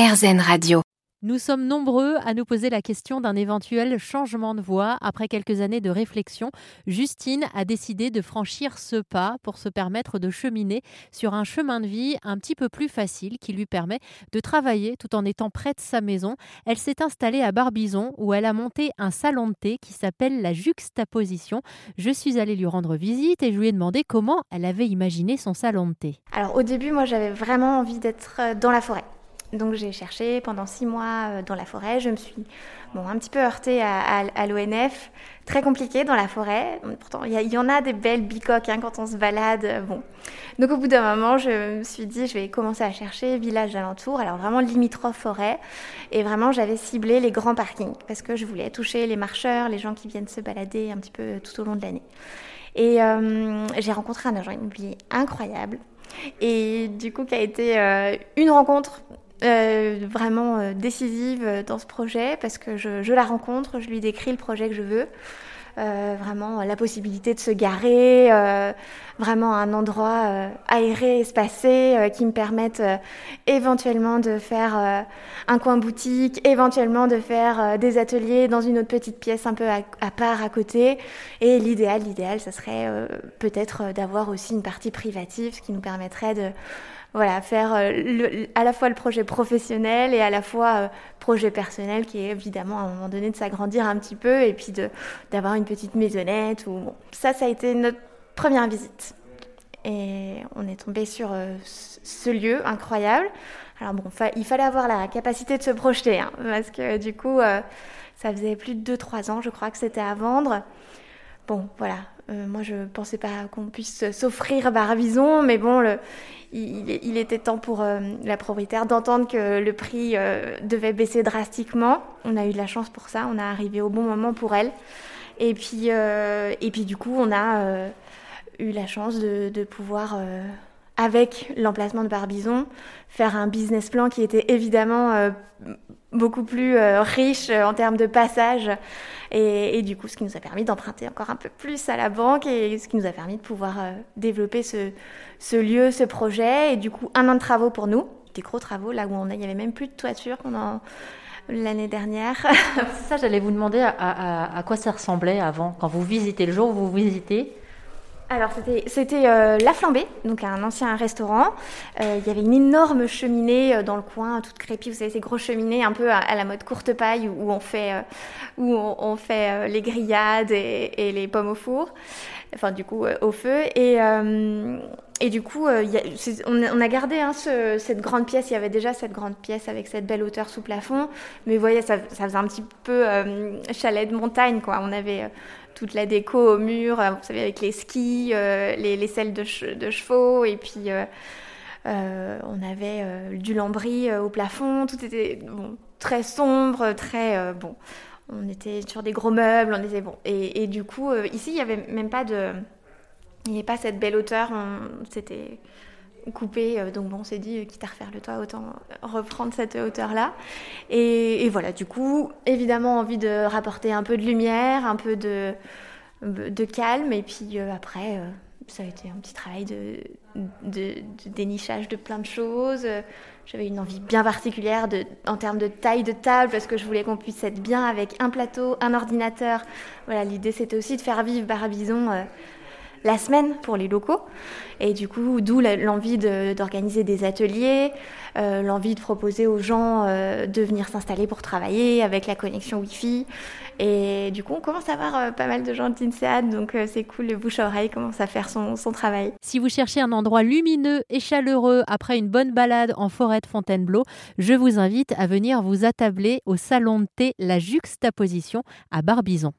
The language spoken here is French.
RZN Radio. Nous sommes nombreux à nous poser la question d'un éventuel changement de voie. Après quelques années de réflexion, Justine a décidé de franchir ce pas pour se permettre de cheminer sur un chemin de vie un petit peu plus facile qui lui permet de travailler tout en étant près de sa maison. Elle s'est installée à Barbizon où elle a monté un salon de thé qui s'appelle la Juxtaposition. Je suis allée lui rendre visite et je lui ai demandé comment elle avait imaginé son salon de thé. Alors au début, moi j'avais vraiment envie d'être dans la forêt. Donc j'ai cherché pendant six mois euh, dans la forêt. Je me suis bon, un petit peu heurtée à, l'ONF. Très compliqué dans la forêt. Pourtant, il y, en a des belles bicoques hein, quand on se balade. Euh, bon. Donc au bout d'un moment, je me suis dit, je vais commencer à chercher village alentour. Alors vraiment limitrophe forêt. Et vraiment, j'avais ciblé les grands parkings parce que je voulais toucher les marcheurs, les gens qui viennent se balader un petit peu tout au long de l'année. Et euh, j'ai rencontré un agent immobilier incroyable. Et du coup, qui a été une rencontre euh, vraiment euh, décisive euh, dans ce projet parce que je, je, la rencontre, je lui décris le projet que je veux. Euh, vraiment la possibilité de se garer, vraiment un endroit aéré, espacé, qui me permette éventuellement de faire un coin boutique, éventuellement de faire des ateliers dans une autre petite pièce un peu à, à part à côté. Et l'idéal, l'idéal, ça serait peut-être d'avoir aussi une partie privative, ce qui nous permettrait de voilà, faire euh, à la fois le projet professionnel et à la fois euh, projet personnel qui est évidemment à un moment donné de s'agrandir un petit peu et puis d'avoir une petite maisonnette. Ou, bon. Ça, ça a été notre première visite. Et on est tombé sur euh, ce lieu incroyable. Alors bon, il fallait avoir la capacité de se projeter, hein, parce que du coup, ça faisait plus de 2-3 ans, je crois que c'était à vendre. Bon, voilà, euh, moi, je pensais pas qu'on puisse s'offrir Barbizon, mais bon, il, était temps pour euh, la propriétaire d'entendre que le prix euh, devait baisser drastiquement. On a eu de la chance pour ça, on a arrivé au bon moment pour elle. Et puis, du coup, on a eu la chance de pouvoir avec l'emplacement de Barbizon, faire un business plan qui était évidemment beaucoup plus riche en termes de passage et, du coup, ce qui nous a permis d'emprunter encore un peu plus à la banque et ce qui nous a permis de pouvoir euh, développer ce, lieu, ce projet. Et du coup, un an de travaux pour nous, des gros travaux, là où on il n'y avait même plus de toiture pendant l'année dernière. ça, j'allais vous demander à, quoi ça ressemblait avant, quand vous visitez, le jour où vous visitez alors c'était euh, La Flambée, donc un ancien restaurant. Euh, il y avait une énorme cheminée euh, dans le coin, toute crépie, vous savez ces grosses cheminées un peu à, la mode courte paille où, on fait où on, fait les grillades et, les pommes au four, enfin du coup au feu et du coup, on, a gardé hein, cette grande pièce. Il y avait déjà cette grande pièce avec cette belle hauteur sous plafond. Mais vous voyez, ça, ça faisait un petit peu chalet de montagne, quoi. On avait toute la déco au mur, euh, vous savez, avec les skis, euh, les, les, selles de, chevaux, et puis euh, on avait du lambris au plafond, tout était très sombre, très bon. On était sur des gros meubles, on était bon. Et, et du coup, ici, il n'y avait même pas de. Il n'y avait pas cette belle hauteur, c'était coupé. Donc bon, on s'est dit, quitte à refaire le toit, autant reprendre cette hauteur-là. Et, voilà, du coup, évidemment, envie de rapporter un peu de lumière, un peu de, de calme. Et puis euh, après, euh, ça a été un petit travail de, de, dénichage de plein de choses. J'avais une envie bien particulière en termes de taille de table parce que je voulais qu'on puisse être bien avec un plateau, un ordinateur. Voilà, l'idée c'était aussi de faire vivre Barbizon euh, la semaine pour les locaux. Et du coup, d'où l'envie d'organiser des ateliers, euh, l'envie de proposer aux gens euh, de venir s'installer pour travailler avec la connexion Wi-Fi. Et du coup, on commence à avoir euh, pas mal de gens de l'INSEAD, donc c'est cool, le bouche à oreille commence à faire son, son, travail. Si vous cherchez un endroit lumineux et chaleureux après une bonne balade en forêt de Fontainebleau, je vous invite à venir vous attabler au salon de thé La Juxtaposition à Barbizon.